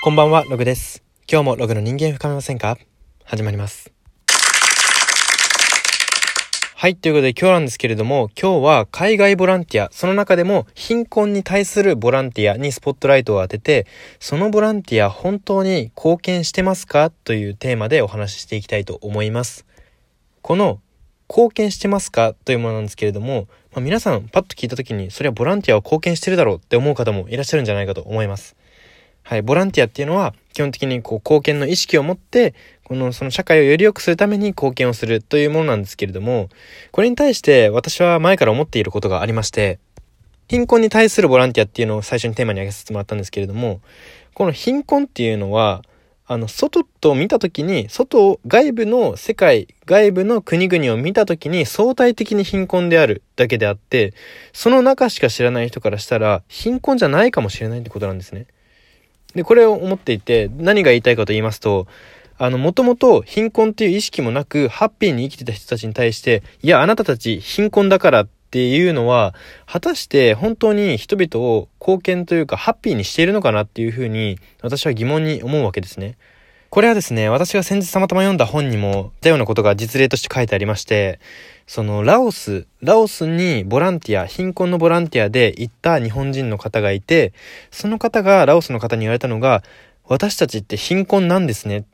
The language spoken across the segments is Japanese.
こんばんは、ログです。今日もログの人間深めませんか？始まります。はい、ということで今日なんですけれども、今日は海外ボランティア、その中でも貧困に対するボランティアにスポットライトを当てて、そのボランティア本当に貢献してますか？というテーマでお話ししていきたいと思います。この貢献してますか？というものなんですけれども、まあ、皆さんパッと聞いた時にそれはボランティアを貢献してるだろうって思う方もいらっしゃるんじゃないかと思います。はい、ボランティアっていうのは基本的にこう貢献の意識を持ってこのその社会をより良くするために貢献をするというものなんですけれどもこれに対して私は前から思っていることがありまして貧困に対するボランティアっていうのを最初にテーマに挙げさせてもらったんですけれどもこの貧困っていうのはあの外と見た時に外外部の世界外部の国々を見た時に相対的に貧困であるだけであってその中しか知らない人からしたら貧困じゃないかもしれないってことなんですね。で、これを思っていて、何が言いたいかと言いますと、あの、もともと貧困っていう意識もなく、ハッピーに生きてた人たちに対して、いや、あなたたち貧困だからっていうのは、果たして本当に人々を貢献というか、ハッピーにしているのかなっていうふうに、私は疑問に思うわけですね。これはですね、私が先日たまたま読んだ本にも、似たようなことが実例として書いてありまして、そのラオス、ラオスにボランティア、貧困のボランティアで行った日本人の方がいて、その方がラオスの方に言われたのが、私たちって貧困なんですね。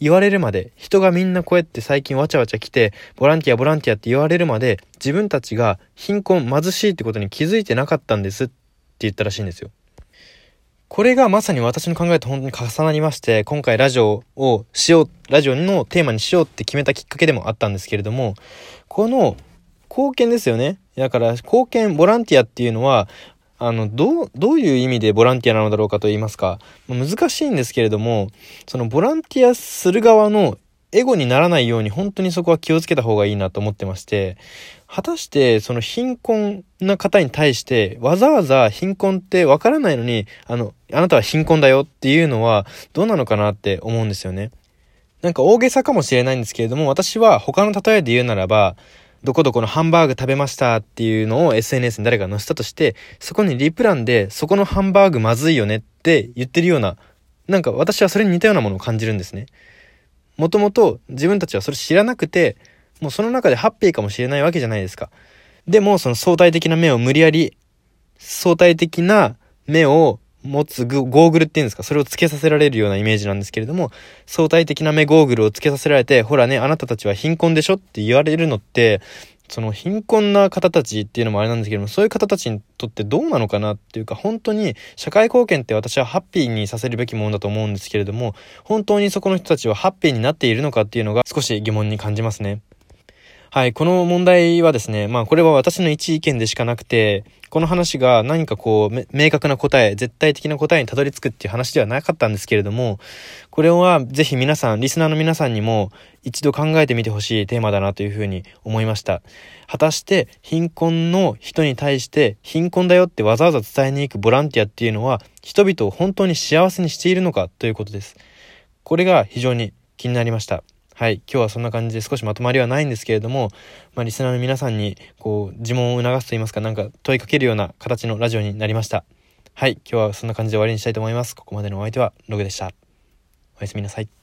言われるまで、人がみんなこうやって最近わちゃわちゃ来て、ボランティア、ボランティアって言われるまで、自分たちが貧困、貧しいってことに気づいてなかったんですって言ったらしいんですよ。これがまさに私の考えと本当に重なりまして、今回ラジオをしよう、ラジオのテーマにしようって決めたきっかけでもあったんですけれども、この貢献ですよね。だから貢献、ボランティアっていうのは、あの、どう、どういう意味でボランティアなのだろうかと言いますか、難しいんですけれども、そのボランティアする側のエゴにならないように本当にそこは気をつけた方がいいなと思ってまして、果たしてその貧困な方に対してわざわざ貧困ってわからないのに、あの、あなたは貧困だよっていうのはどうなのかなって思うんですよね。なんか大げさかもしれないんですけれども、私は他の例えで言うならば、どこどこのハンバーグ食べましたっていうのを SNS に誰か載せたとして、そこにリプランで、そこのハンバーグまずいよねって言ってるような、なんか私はそれに似たようなものを感じるんですね。もともと自分たちはそれ知らなくて、もうその中でハッピーかもしれないわけじゃないですか。でもその相対的な目を無理やり、相対的な目を持つゴーグルっていうんですか、それをつけさせられるようなイメージなんですけれども、相対的な目ゴーグルをつけさせられて、ほらね、あなたたちは貧困でしょって言われるのって、その貧困な方たちっていうのもあれなんですけども、そういう方たちにとってどうなのかなっていうか、本当に社会貢献って私はハッピーにさせるべきものだと思うんですけれども、本当にそこの人たちはハッピーになっているのかっていうのが少し疑問に感じますね。はい、この問題はですね、まあこれは私の一意見でしかなくて、この話が何かこう、明確な答え、絶対的な答えにたどり着くっていう話ではなかったんですけれども、これはぜひ皆さん、リスナーの皆さんにも一度考えてみてほしいテーマだなというふうに思いました。果たして貧困の人に対して貧困だよってわざわざ伝えに行くボランティアっていうのは人々を本当に幸せにしているのかということです。これが非常に気になりました。はい。今日はそんな感じで少しまとまりはないんですけれども、まあ、リスナーの皆さんに、こう、自問を促すと言いますか、なんか問いかけるような形のラジオになりました。はい。今日はそんな感じで終わりにしたいと思います。ここまでのお相手はログでした。おやすみなさい。